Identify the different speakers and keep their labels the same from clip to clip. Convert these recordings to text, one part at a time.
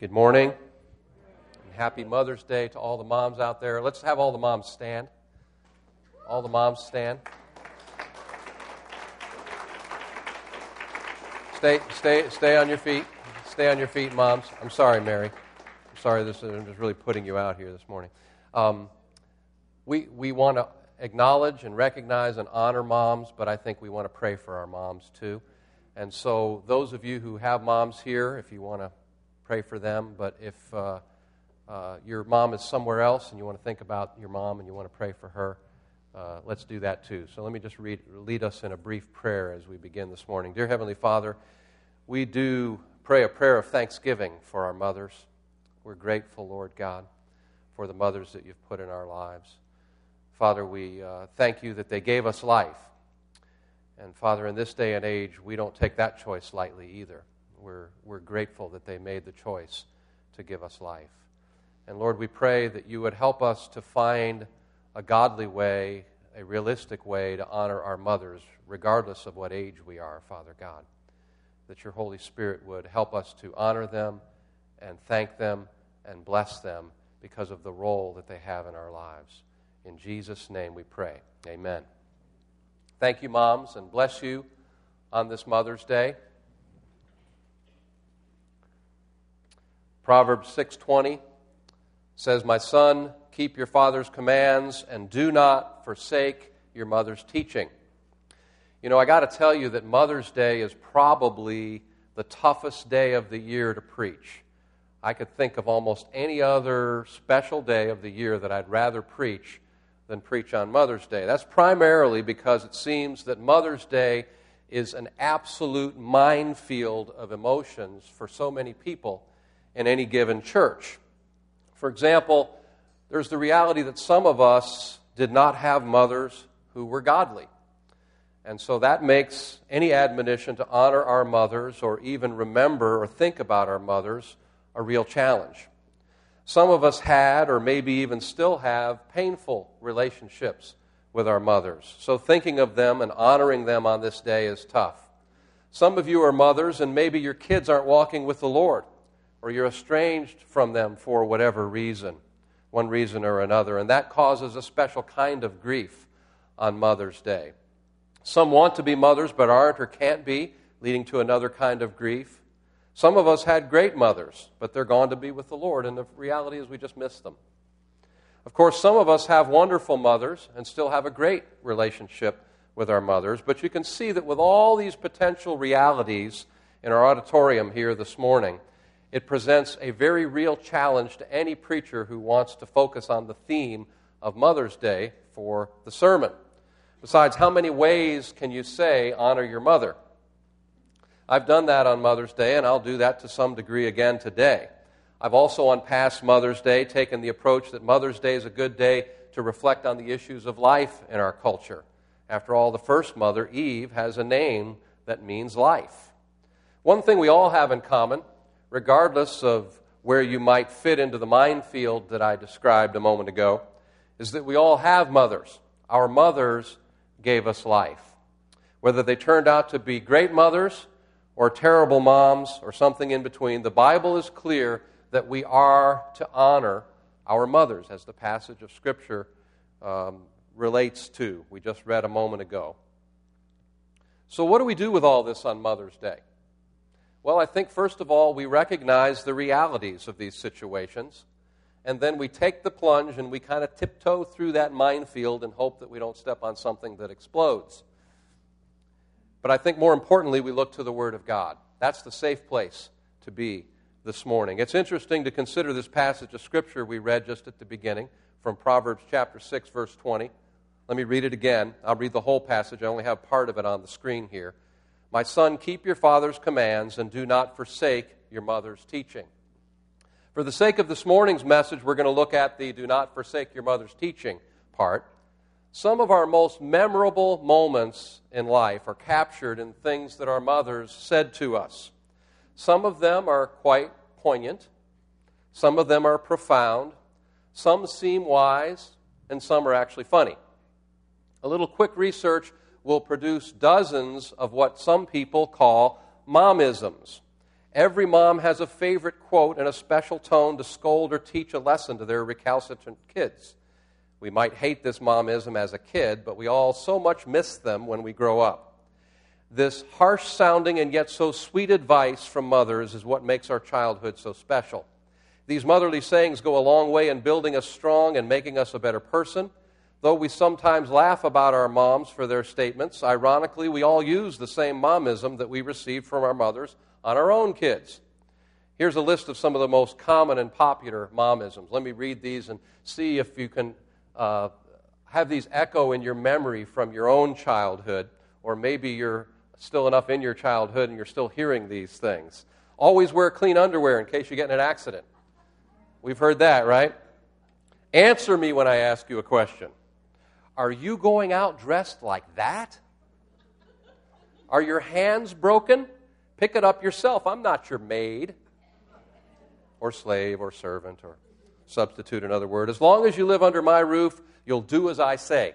Speaker 1: Good morning. And happy Mother's Day to all the moms out there. Let's have all the moms stand. All the moms stand. Stay, stay, stay on your feet. Stay on your feet, moms. I'm sorry, Mary. I'm sorry. This I'm just really putting you out here this morning. Um, we we want to acknowledge and recognize and honor moms, but I think we want to pray for our moms too. And so, those of you who have moms here, if you want to pray for them, but if uh, uh, your mom is somewhere else and you want to think about your mom and you want to pray for her, uh, let's do that too. So, let me just read, lead us in a brief prayer as we begin this morning. Dear Heavenly Father, we do pray a prayer of thanksgiving for our mothers. We're grateful, Lord God, for the mothers that you've put in our lives. Father, we uh, thank you that they gave us life. And Father, in this day and age, we don't take that choice lightly either. We're, we're grateful that they made the choice to give us life. And Lord, we pray that you would help us to find a godly way, a realistic way to honor our mothers, regardless of what age we are, Father God. That your Holy Spirit would help us to honor them and thank them and bless them because of the role that they have in our lives. In Jesus' name we pray. Amen. Thank you, moms, and bless you on this Mother's Day. Proverbs 6:20 says, "My son, keep your father's commands and do not forsake your mother's teaching." You know, I got to tell you that Mother's Day is probably the toughest day of the year to preach. I could think of almost any other special day of the year that I'd rather preach than preach on Mother's Day. That's primarily because it seems that Mother's Day is an absolute minefield of emotions for so many people in any given church. For example, there's the reality that some of us did not have mothers who were godly. And so that makes any admonition to honor our mothers or even remember or think about our mothers a real challenge. Some of us had, or maybe even still have, painful relationships with our mothers. So thinking of them and honoring them on this day is tough. Some of you are mothers, and maybe your kids aren't walking with the Lord, or you're estranged from them for whatever reason, one reason or another, and that causes a special kind of grief on Mother's Day. Some want to be mothers but aren't or can't be, leading to another kind of grief. Some of us had great mothers, but they're gone to be with the Lord, and the reality is we just miss them. Of course, some of us have wonderful mothers and still have a great relationship with our mothers, but you can see that with all these potential realities in our auditorium here this morning, it presents a very real challenge to any preacher who wants to focus on the theme of Mother's Day for the sermon. Besides, how many ways can you say, honor your mother? I've done that on Mother's Day, and I'll do that to some degree again today. I've also, on past Mother's Day, taken the approach that Mother's Day is a good day to reflect on the issues of life in our culture. After all, the first mother, Eve, has a name that means life. One thing we all have in common, regardless of where you might fit into the minefield that I described a moment ago, is that we all have mothers. Our mothers gave us life. Whether they turned out to be great mothers or terrible moms or something in between, the Bible is clear that we are to honor our mothers, as the passage of Scripture um, relates to. We just read a moment ago. So, what do we do with all this on Mother's Day? Well, I think first of all, we recognize the realities of these situations, and then we take the plunge and we kind of tiptoe through that minefield and hope that we don't step on something that explodes. But I think more importantly, we look to the Word of God. That's the safe place to be this morning. It's interesting to consider this passage of Scripture we read just at the beginning from Proverbs chapter 6, verse 20. Let me read it again. I'll read the whole passage. I only have part of it on the screen here. My son, keep your father's commands and do not forsake your mother's teaching. For the sake of this morning's message, we're going to look at the do not forsake your mother's teaching part. Some of our most memorable moments in life are captured in things that our mothers said to us. Some of them are quite poignant, some of them are profound, some seem wise, and some are actually funny. A little quick research will produce dozens of what some people call momisms. Every mom has a favorite quote and a special tone to scold or teach a lesson to their recalcitrant kids. We might hate this momism as a kid, but we all so much miss them when we grow up. This harsh sounding and yet so sweet advice from mothers is what makes our childhood so special. These motherly sayings go a long way in building us strong and making us a better person. Though we sometimes laugh about our moms for their statements, ironically, we all use the same momism that we received from our mothers on our own kids. Here's a list of some of the most common and popular momisms. Let me read these and see if you can uh, have these echo in your memory from your own childhood, or maybe you're still enough in your childhood and you're still hearing these things. Always wear clean underwear in case you get in an accident. We've heard that, right? Answer me when I ask you a question. Are you going out dressed like that? Are your hands broken? Pick it up yourself. I'm not your maid or slave or servant or substitute another word. As long as you live under my roof, you'll do as I say.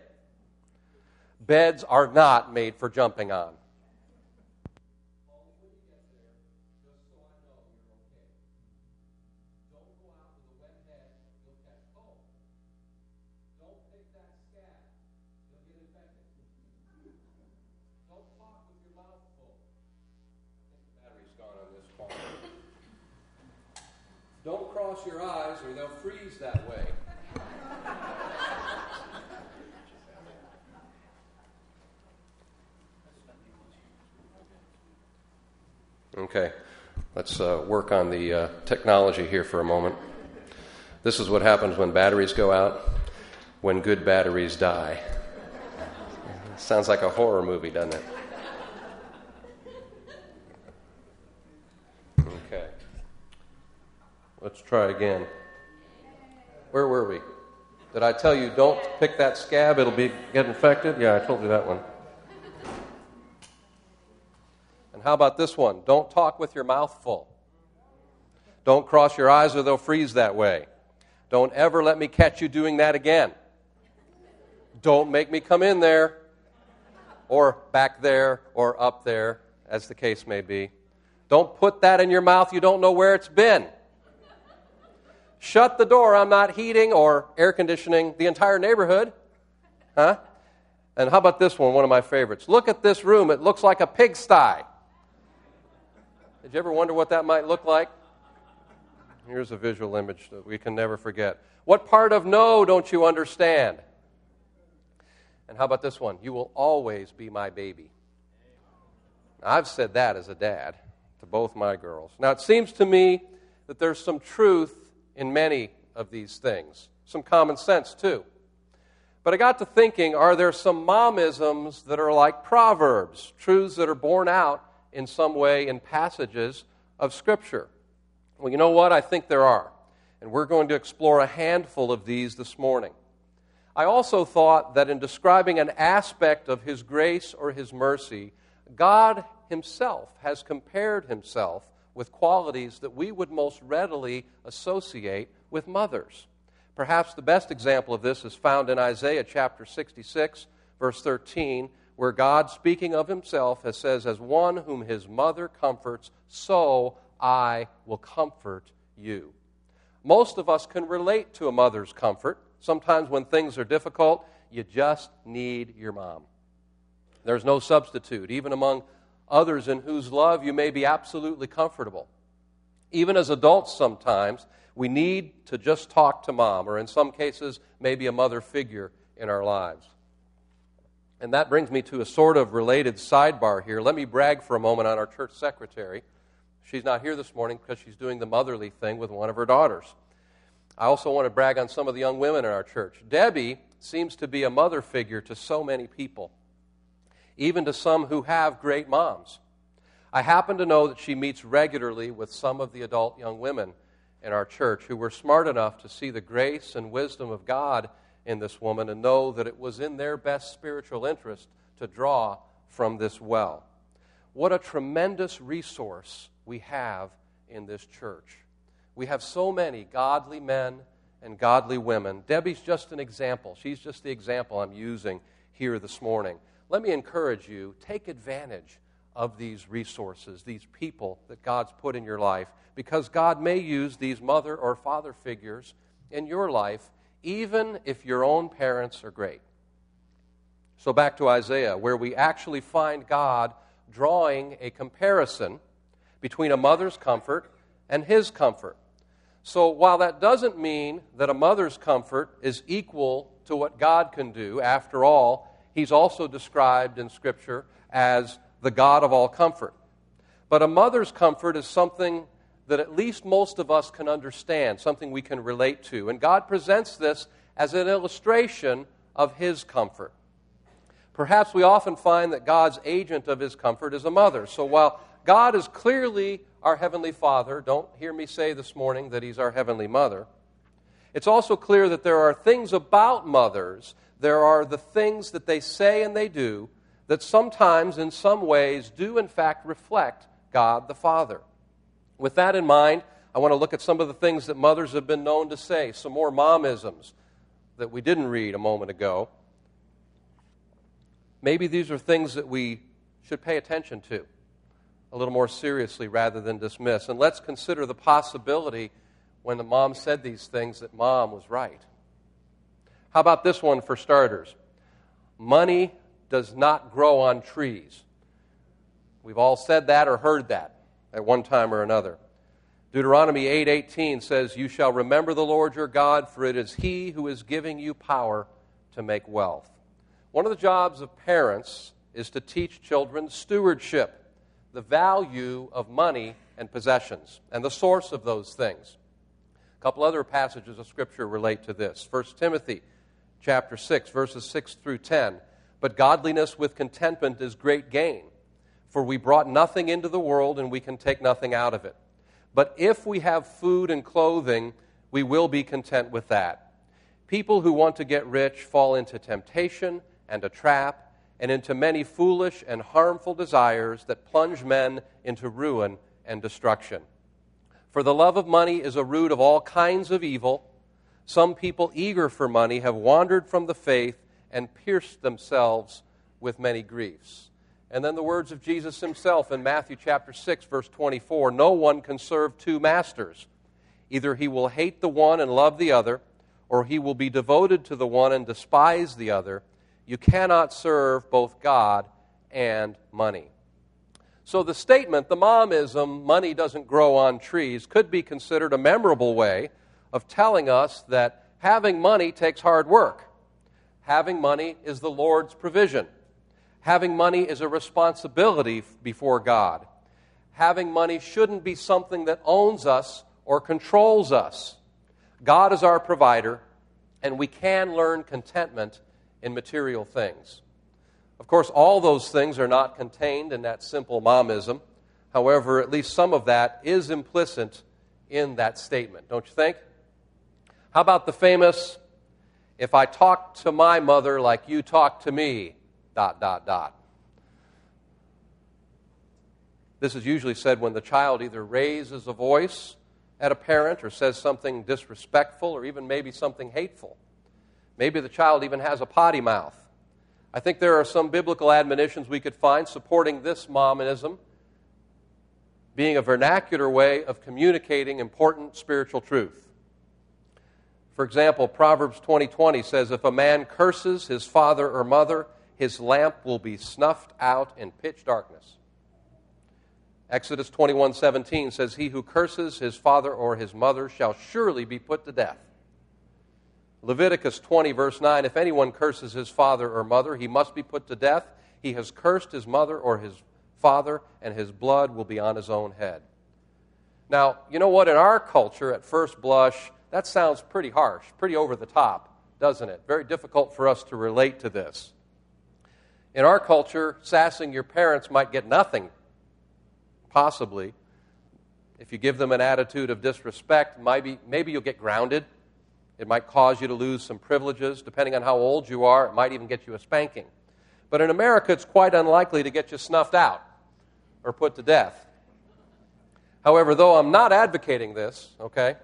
Speaker 1: Beds are not made for jumping on. Your eyes or they'll freeze that way. Okay, let's uh, work on the uh, technology here for a moment. This is what happens when batteries go out, when good batteries die. Sounds like a horror movie, doesn't it? Let's try again. Where were we? Did I tell you don't pick that scab? It'll be get infected. Yeah, I told you that one. And how about this one? Don't talk with your mouth full. Don't cross your eyes or they'll freeze that way. Don't ever let me catch you doing that again. Don't make me come in there or back there or up there, as the case may be. Don't put that in your mouth you don't know where it's been. Shut the door. I'm not heating or air conditioning the entire neighborhood. Huh? And how about this one, one of my favorites? Look at this room. It looks like a pigsty. Did you ever wonder what that might look like? Here's a visual image that we can never forget. What part of no don't you understand? And how about this one? You will always be my baby. I've said that as a dad to both my girls. Now, it seems to me that there's some truth in many of these things. Some common sense, too. But I got to thinking are there some momisms that are like proverbs, truths that are borne out in some way in passages of Scripture? Well, you know what? I think there are. And we're going to explore a handful of these this morning. I also thought that in describing an aspect of His grace or His mercy, God Himself has compared Himself with qualities that we would most readily associate with mothers. Perhaps the best example of this is found in Isaiah chapter 66, verse 13, where God, speaking of himself, has says, As one whom his mother comforts, so I will comfort you. Most of us can relate to a mother's comfort. Sometimes when things are difficult, you just need your mom. There's no substitute, even among others in whose love you may be absolutely comfortable. Even as adults, sometimes, we need to just talk to mom, or in some cases, maybe a mother figure in our lives. And that brings me to a sort of related sidebar here. Let me brag for a moment on our church secretary. She's not here this morning because she's doing the motherly thing with one of her daughters. I also want to brag on some of the young women in our church. Debbie seems to be a mother figure to so many people even to some who have great moms. I happen to know that she meets regularly with some of the adult young women in our church who were smart enough to see the grace and wisdom of God in this woman and know that it was in their best spiritual interest to draw from this well. What a tremendous resource we have in this church. We have so many godly men and godly women. Debbie's just an example. She's just the example I'm using here this morning let me encourage you take advantage of these resources, these people that God's put in your life, because God may use these mother or father figures in your life, even if your own parents are great. So, back to Isaiah, where we actually find God drawing a comparison between a mother's comfort and his comfort. So, while that doesn't mean that a mother's comfort is equal to what God can do, after all, he's also described in Scripture as the God of all comfort. But a mother's comfort is something that at least most of us can understand, something we can relate to. And God presents this as an illustration of His comfort. Perhaps we often find that God's agent of His comfort is a mother. So while God is clearly our Heavenly Father, don't hear me say this morning that He's our Heavenly Mother. It's also clear that there are things about mothers, there are the things that they say and they do that sometimes, in some ways, do in fact reflect God the Father. With that in mind, I want to look at some of the things that mothers have been known to say, some more momisms that we didn't read a moment ago. Maybe these are things that we should pay attention to a little more seriously rather than dismiss. And let's consider the possibility when the mom said these things that mom was right. How about this one for starters? Money does not grow on trees. We've all said that or heard that at one time or another. Deuteronomy 8:18 says, "You shall remember the Lord your God, for it is he who is giving you power to make wealth." One of the jobs of parents is to teach children stewardship, the value of money and possessions, and the source of those things. A couple other passages of scripture relate to this. 1 Timothy chapter 6 verses 6 through 10 but godliness with contentment is great gain. For we brought nothing into the world, and we can take nothing out of it. But if we have food and clothing, we will be content with that. People who want to get rich fall into temptation and a trap, and into many foolish and harmful desires that plunge men into ruin and destruction. For the love of money is a root of all kinds of evil. Some people eager for money have wandered from the faith and pierced themselves with many griefs. And then the words of Jesus himself in Matthew chapter 6 verse 24, no one can serve two masters. Either he will hate the one and love the other, or he will be devoted to the one and despise the other. You cannot serve both God and money. So the statement, the momism, money doesn't grow on trees, could be considered a memorable way of telling us that having money takes hard work. Having money is the Lord's provision. Having money is a responsibility before God. Having money shouldn't be something that owns us or controls us. God is our provider, and we can learn contentment in material things. Of course, all those things are not contained in that simple momism. However, at least some of that is implicit in that statement, don't you think? How about the famous if I talk to my mother like you talk to me, dot, dot, dot. This is usually said when the child either raises a voice at a parent or says something disrespectful or even maybe something hateful. Maybe the child even has a potty mouth. I think there are some biblical admonitions we could find supporting this momism being a vernacular way of communicating important spiritual truth. For example, Proverbs 20:20 20, says if a man curses his father or mother, his lamp will be snuffed out in pitch darkness. Exodus 21:17 says he who curses his father or his mother shall surely be put to death. Leviticus 20 verse 9 if anyone curses his father or mother, he must be put to death. He has cursed his mother or his father and his blood will be on his own head. Now, you know what in our culture at first blush that sounds pretty harsh, pretty over the top, doesn't it? Very difficult for us to relate to this. In our culture, sassing your parents might get nothing, possibly. If you give them an attitude of disrespect, maybe, maybe you'll get grounded. It might cause you to lose some privileges. Depending on how old you are, it might even get you a spanking. But in America, it's quite unlikely to get you snuffed out or put to death. However, though I'm not advocating this, okay,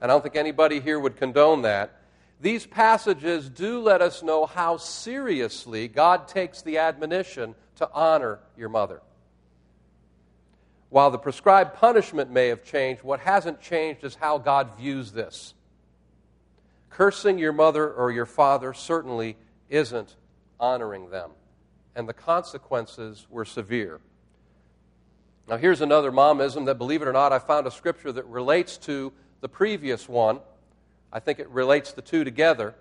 Speaker 1: and I don't think anybody here would condone that. These passages do let us know how seriously God takes the admonition to honor your mother. while the prescribed punishment may have changed, what hasn't changed is how God views this. Cursing your mother or your father certainly isn't honoring them, and the consequences were severe. Now, here's another momism that, believe it or not, I found a scripture that relates to the previous one. I think it relates the two together.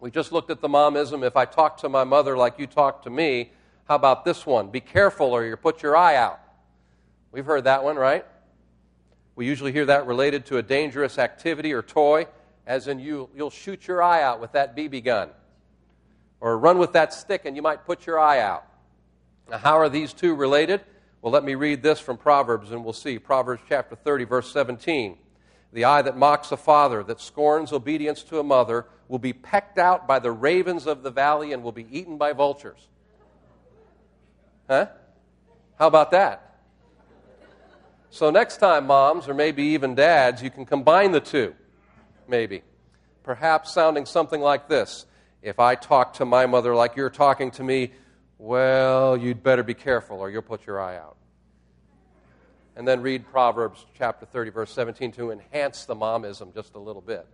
Speaker 1: We just looked at the momism. If I talk to my mother like you talk to me, how about this one? Be careful or you put your eye out. We've heard that one, right? We usually hear that related to a dangerous activity or toy, as in you, you'll shoot your eye out with that BB gun. Or run with that stick and you might put your eye out. Now, how are these two related? Well, let me read this from Proverbs and we'll see. Proverbs chapter 30, verse 17. The eye that mocks a father, that scorns obedience to a mother, will be pecked out by the ravens of the valley and will be eaten by vultures. Huh? How about that? So, next time, moms, or maybe even dads, you can combine the two, maybe. Perhaps sounding something like this If I talk to my mother like you're talking to me, well, you'd better be careful or you'll put your eye out. And then read Proverbs chapter 30, verse 17 to enhance the momism just a little bit.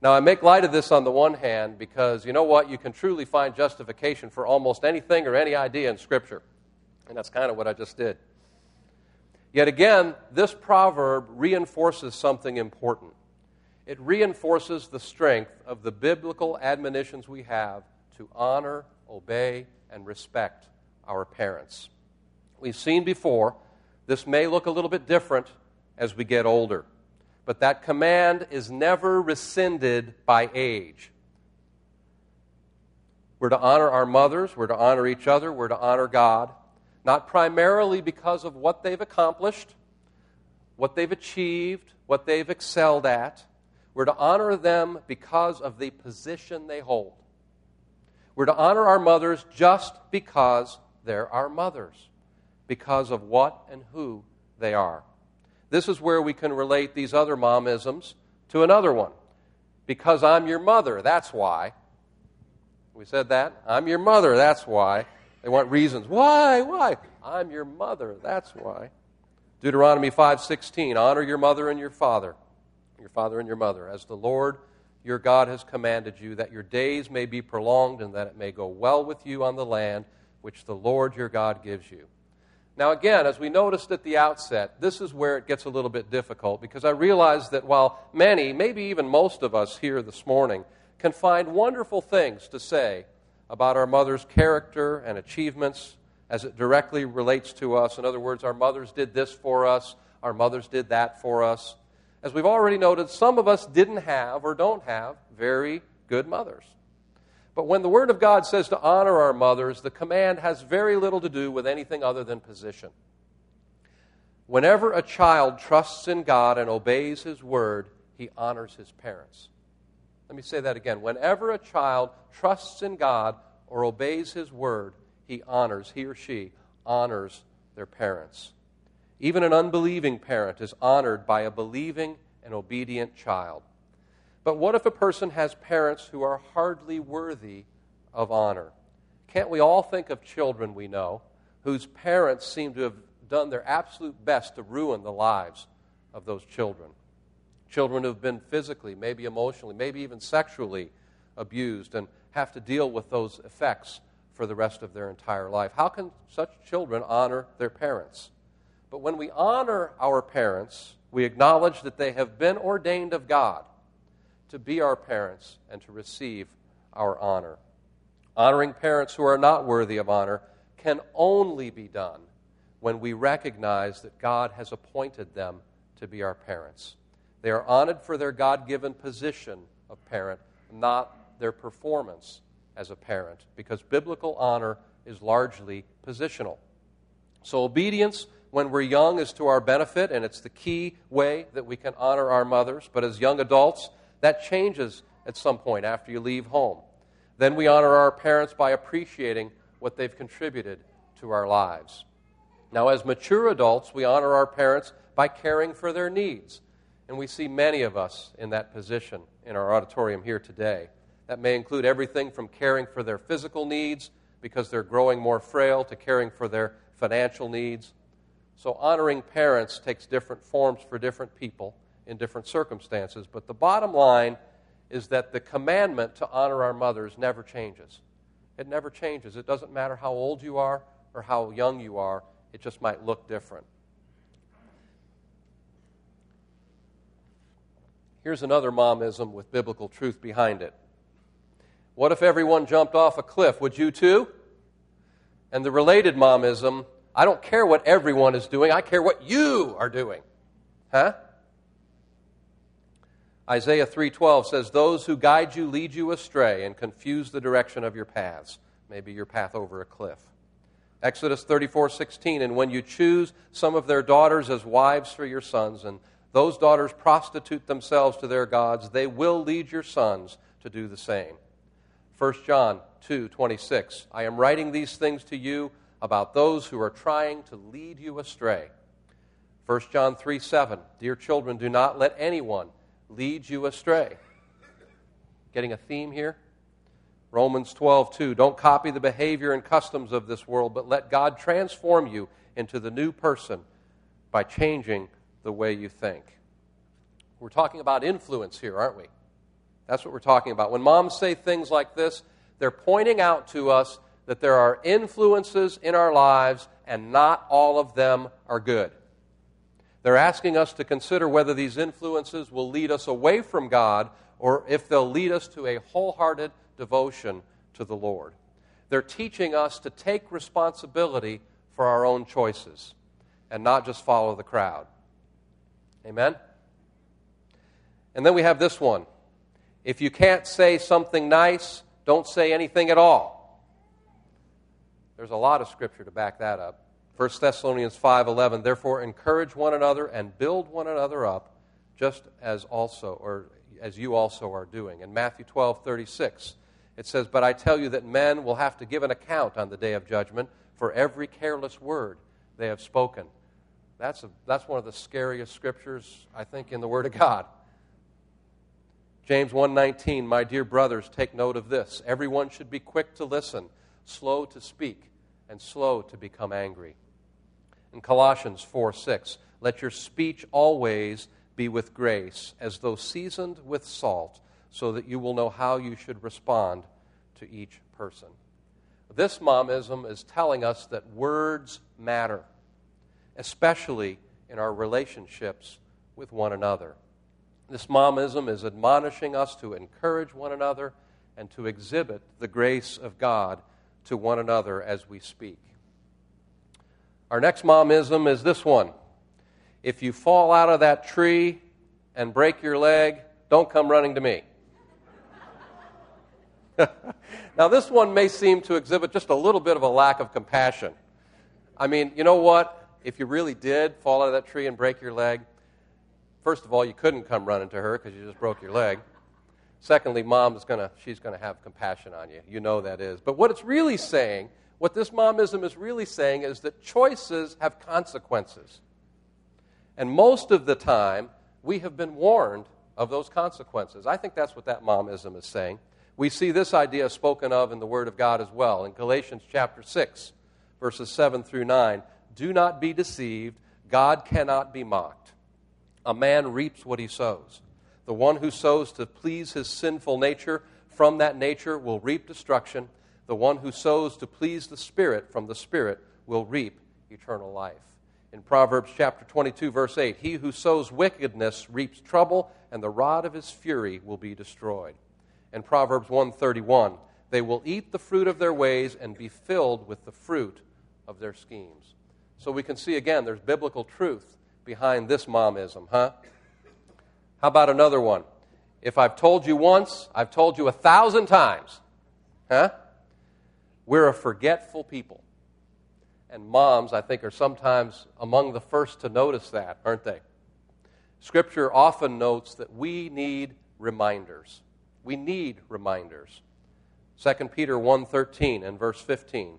Speaker 1: Now, I make light of this on the one hand because you know what? You can truly find justification for almost anything or any idea in Scripture. And that's kind of what I just did. Yet again, this proverb reinforces something important. It reinforces the strength of the biblical admonitions we have to honor, obey, and respect our parents. We've seen before, this may look a little bit different as we get older, but that command is never rescinded by age. We're to honor our mothers, we're to honor each other, we're to honor God not primarily because of what they've accomplished, what they've achieved, what they've excelled at. We're to honor them because of the position they hold. We're to honor our mothers just because they're our mothers, because of what and who they are. This is where we can relate these other momisms to another one. Because I'm your mother, that's why. We said that? I'm your mother, that's why. They want reasons. Why? Why? I'm your mother. That's why. Deuteronomy 5:16 Honor your mother and your father, your father and your mother, as the Lord your God has commanded you, that your days may be prolonged and that it may go well with you on the land which the Lord your God gives you. Now, again, as we noticed at the outset, this is where it gets a little bit difficult because I realize that while many, maybe even most of us here this morning, can find wonderful things to say about our mother's character and achievements as it directly relates to us. In other words, our mothers did this for us, our mothers did that for us. As we've already noted, some of us didn't have or don't have very good mothers. But when the Word of God says to honor our mothers, the command has very little to do with anything other than position. Whenever a child trusts in God and obeys His Word, he honors his parents. Let me say that again. Whenever a child trusts in God or obeys His word, he honors, he or she honors their parents. Even an unbelieving parent is honored by a believing and obedient child. But what if a person has parents who are hardly worthy of honor? Can't we all think of children we know whose parents seem to have done their absolute best to ruin the lives of those children? Children who've been physically, maybe emotionally, maybe even sexually abused and have to deal with those effects for the rest of their entire life. How can such children honor their parents? But when we honor our parents, we acknowledge that they have been ordained of God to be our parents and to receive our honor. Honoring parents who are not worthy of honor can only be done when we recognize that God has appointed them to be our parents. They are honored for their God given position of parent, not their performance as a parent, because biblical honor is largely positional. So, obedience when we're young is to our benefit, and it's the key way that we can honor our mothers. But as young adults, that changes at some point after you leave home. Then we honor our parents by appreciating what they've contributed to our lives. Now, as mature adults, we honor our parents by caring for their needs and we see many of us in that position in our auditorium here today. That may include everything from caring for their physical needs because they're growing more frail to caring for their financial needs. So, honoring parents takes different forms for different people in different circumstances. But the bottom line is that the commandment to honor our mothers never changes. It never changes. It doesn't matter how old you are or how young you are, it just might look different. Here's another momism with biblical truth behind it. What if everyone jumped off a cliff? Would you too? And the related momism I don't care what everyone is doing, I care what you are doing. Huh? Isaiah 3:12 says those who guide you lead you astray and confuse the direction of your paths. Maybe your path over a cliff. Exodus 34:16 and when you choose some of their daughters as wives for your sons and those daughters prostitute themselves to their gods, they will lead your sons to do the same. 1 John 2:26 I am writing these things to you about those who are trying to lead you astray. 1 John 3 7. Dear children, do not let anyone lead you astray. Getting a theme here? Romans 12 2. Don't copy the behavior and customs of this world, but let God transform you into the new person by changing the way you think. We're talking about influence here, aren't we? That's what we're talking about. When moms say things like this, they're pointing out to us that there are influences in our lives, and not all of them are good. They're asking us to consider whether these influences will lead us away from God or if they'll lead us to a wholehearted devotion to the Lord. They're teaching us to take responsibility for our own choices and not just follow the crowd. Amen? And then we have this one. If you can't say something nice, don't say anything at all. There's a lot of scripture to back that up. 1 Thessalonians 5:11 Therefore encourage one another and build one another up just as also or as you also are doing. In Matthew 12:36 it says, "But I tell you that men will have to give an account on the day of judgment for every careless word they have spoken." That's, a, that's one of the scariest scriptures, I think, in the Word of God. James 1:19, "My dear brothers, take note of this. Everyone should be quick to listen, slow to speak, and slow to become angry. In Colossians 4 6, let your speech always be with grace, as though seasoned with salt, so that you will know how you should respond to each person. This momism is telling us that words matter, especially in our relationships with one another. This momism is admonishing us to encourage one another and to exhibit the grace of God to one another as we speak. Our next momism is this one. If you fall out of that tree and break your leg, don't come running to me. now, this one may seem to exhibit just a little bit of a lack of compassion. I mean, you know what? If you really did fall out of that tree and break your leg, first of all, you couldn't come running to her because you just broke your leg. Secondly, mom is gonna, she's going to have compassion on you. You know that is. But what it's really saying, what this momism is really saying, is that choices have consequences. And most of the time, we have been warned of those consequences. I think that's what that momism is saying. We see this idea spoken of in the Word of God as well. In Galatians chapter 6, verses 7 through 9, do not be deceived. God cannot be mocked. A man reaps what he sows. The one who sows to please his sinful nature from that nature will reap destruction. The one who sows to please the Spirit from the Spirit will reap eternal life. In Proverbs chapter 22, verse 8, he who sows wickedness reaps trouble, and the rod of his fury will be destroyed. In Proverbs 131, they will eat the fruit of their ways and be filled with the fruit of their schemes. So we can see again, there's biblical truth behind this momism, huh? How about another one? If I've told you once, I've told you a thousand times. Huh? We're a forgetful people. And moms, I think, are sometimes among the first to notice that, aren't they? Scripture often notes that we need reminders. We need reminders. 2 Peter 1:13 and verse 15.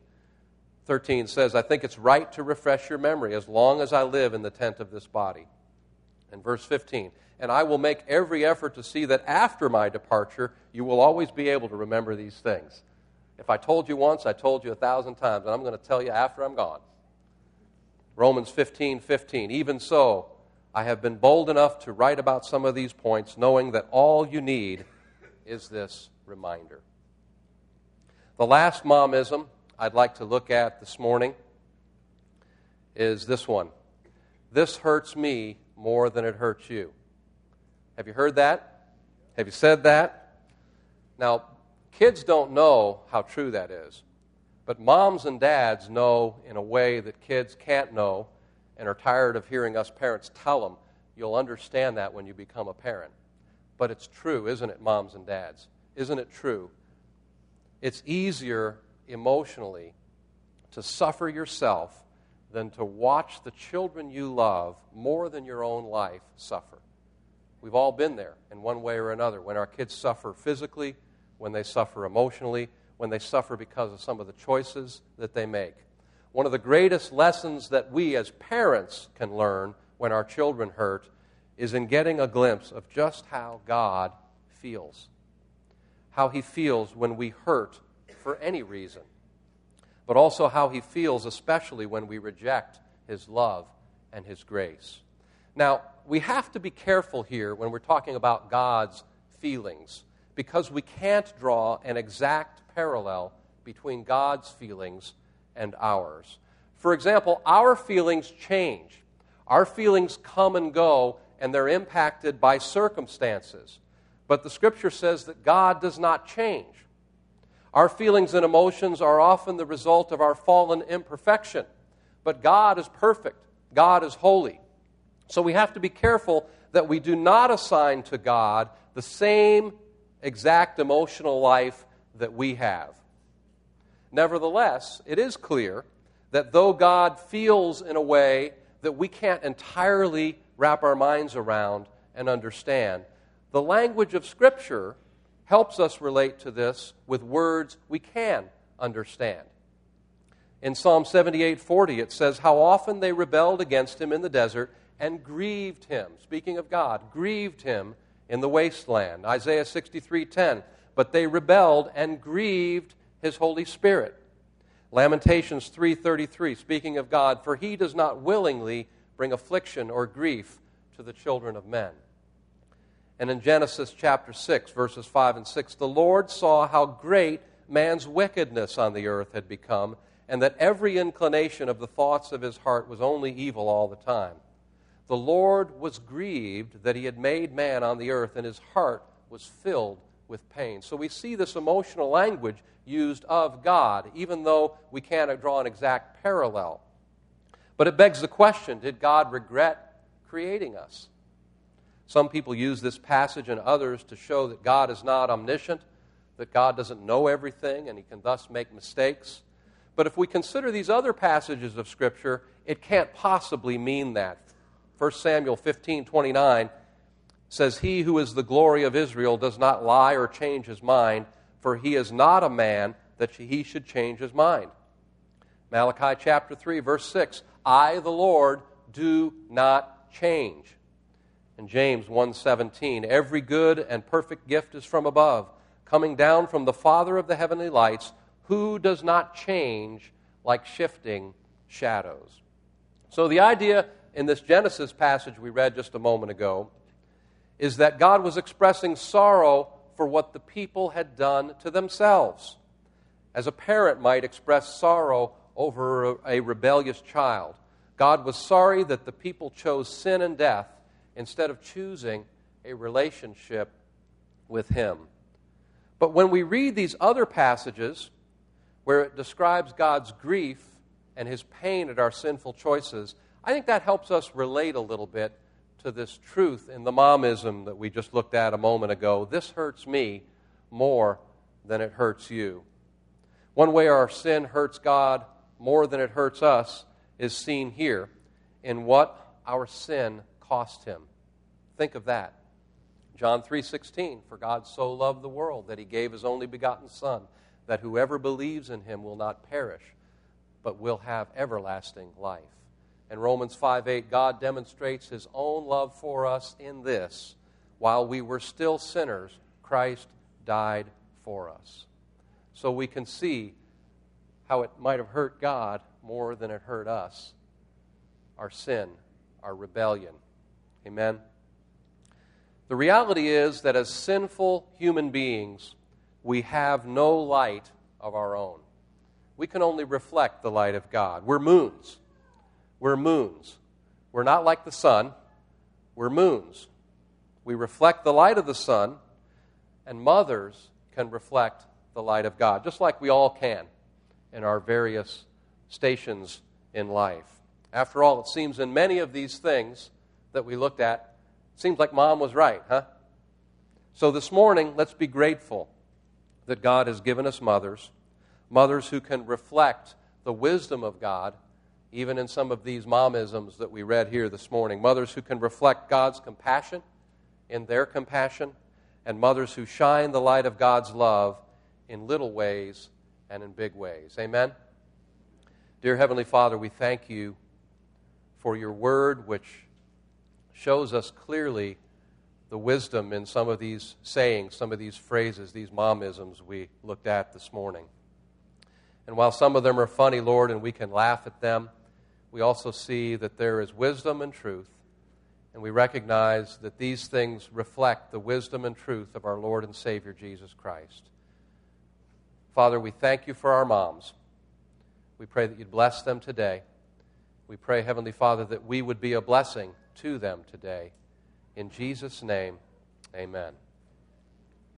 Speaker 1: 13 says, "I think it's right to refresh your memory as long as I live in the tent of this body." Verse 15, and I will make every effort to see that after my departure, you will always be able to remember these things. If I told you once, I told you a thousand times, and I'm going to tell you after I'm gone. Romans 15 15. Even so, I have been bold enough to write about some of these points, knowing that all you need is this reminder. The last momism I'd like to look at this morning is this one This hurts me more than it hurts you. Have you heard that? Have you said that? Now, kids don't know how true that is. But moms and dads know in a way that kids can't know and are tired of hearing us parents tell them. You'll understand that when you become a parent. But it's true, isn't it, moms and dads? Isn't it true? It's easier emotionally to suffer yourself than to watch the children you love more than your own life suffer. We've all been there in one way or another when our kids suffer physically, when they suffer emotionally, when they suffer because of some of the choices that they make. One of the greatest lessons that we as parents can learn when our children hurt is in getting a glimpse of just how God feels. How he feels when we hurt for any reason, but also how he feels, especially when we reject his love and his grace. Now, we have to be careful here when we're talking about God's feelings because we can't draw an exact parallel between God's feelings and ours. For example, our feelings change. Our feelings come and go, and they're impacted by circumstances. But the scripture says that God does not change. Our feelings and emotions are often the result of our fallen imperfection. But God is perfect, God is holy. So we have to be careful that we do not assign to God the same exact emotional life that we have. Nevertheless, it is clear that though God feels in a way that we can't entirely wrap our minds around and understand, the language of Scripture helps us relate to this with words we can understand. In Psalm 78:40 it says how often they rebelled against him in the desert and grieved him. Speaking of God, grieved him in the wasteland. Isaiah 63:10 but they rebelled and grieved his Holy Spirit. Lamentations 3:33 speaking of God, for he does not willingly bring affliction or grief to the children of men. And in Genesis chapter 6 verses 5 and 6, the Lord saw how great man's wickedness on the earth had become, and that every inclination of the thoughts of his heart was only evil all the time. The Lord was grieved that he had made man on the earth, and his heart was filled with pain. So we see this emotional language used of God, even though we can't draw an exact parallel. But it begs the question did God regret creating us? Some people use this passage and others to show that God is not omniscient, that God doesn't know everything, and he can thus make mistakes. But if we consider these other passages of Scripture, it can't possibly mean that. 1 Samuel 15 29 says, He who is the glory of Israel does not lie or change his mind, for he is not a man that he should change his mind. Malachi chapter 3, verse 6 I, the Lord, do not change. And James 1:17 Every good and perfect gift is from above, coming down from the Father of the heavenly lights, who does not change like shifting shadows. So the idea in this Genesis passage we read just a moment ago is that God was expressing sorrow for what the people had done to themselves. As a parent might express sorrow over a rebellious child, God was sorry that the people chose sin and death instead of choosing a relationship with Him. But when we read these other passages where it describes God's grief and His pain at our sinful choices, I think that helps us relate a little bit to this truth in the momism that we just looked at a moment ago. This hurts me more than it hurts you. One way our sin hurts God more than it hurts us is seen here in what our sin cost him. Think of that. John 3:16 For God so loved the world that he gave his only begotten son that whoever believes in him will not perish but will have everlasting life. In Romans 5 8, God demonstrates his own love for us in this while we were still sinners, Christ died for us. So we can see how it might have hurt God more than it hurt us. our sin, our rebellion. Amen. The reality is that as sinful human beings, we have no light of our own. We can only reflect the light of God. We're moons. We're moons. We're not like the sun, we're moons. We reflect the light of the sun, and mothers can reflect the light of God, just like we all can in our various stations in life. After all, it seems in many of these things that we looked at, seems like mom was right, huh? So this morning, let's be grateful that God has given us mothers, mothers who can reflect the wisdom of God, even in some of these momisms that we read here this morning. Mothers who can reflect God's compassion in their compassion, and mothers who shine the light of God's love in little ways and in big ways. Amen? Dear Heavenly Father, we thank you for your word, which shows us clearly the wisdom in some of these sayings, some of these phrases, these momisms we looked at this morning. And while some of them are funny, Lord, and we can laugh at them, we also see that there is wisdom and truth. And we recognize that these things reflect the wisdom and truth of our Lord and Savior Jesus Christ. Father, we thank you for our moms. We pray that you'd bless them today. We pray, Heavenly Father, that we would be a blessing to them today. In Jesus' name, amen.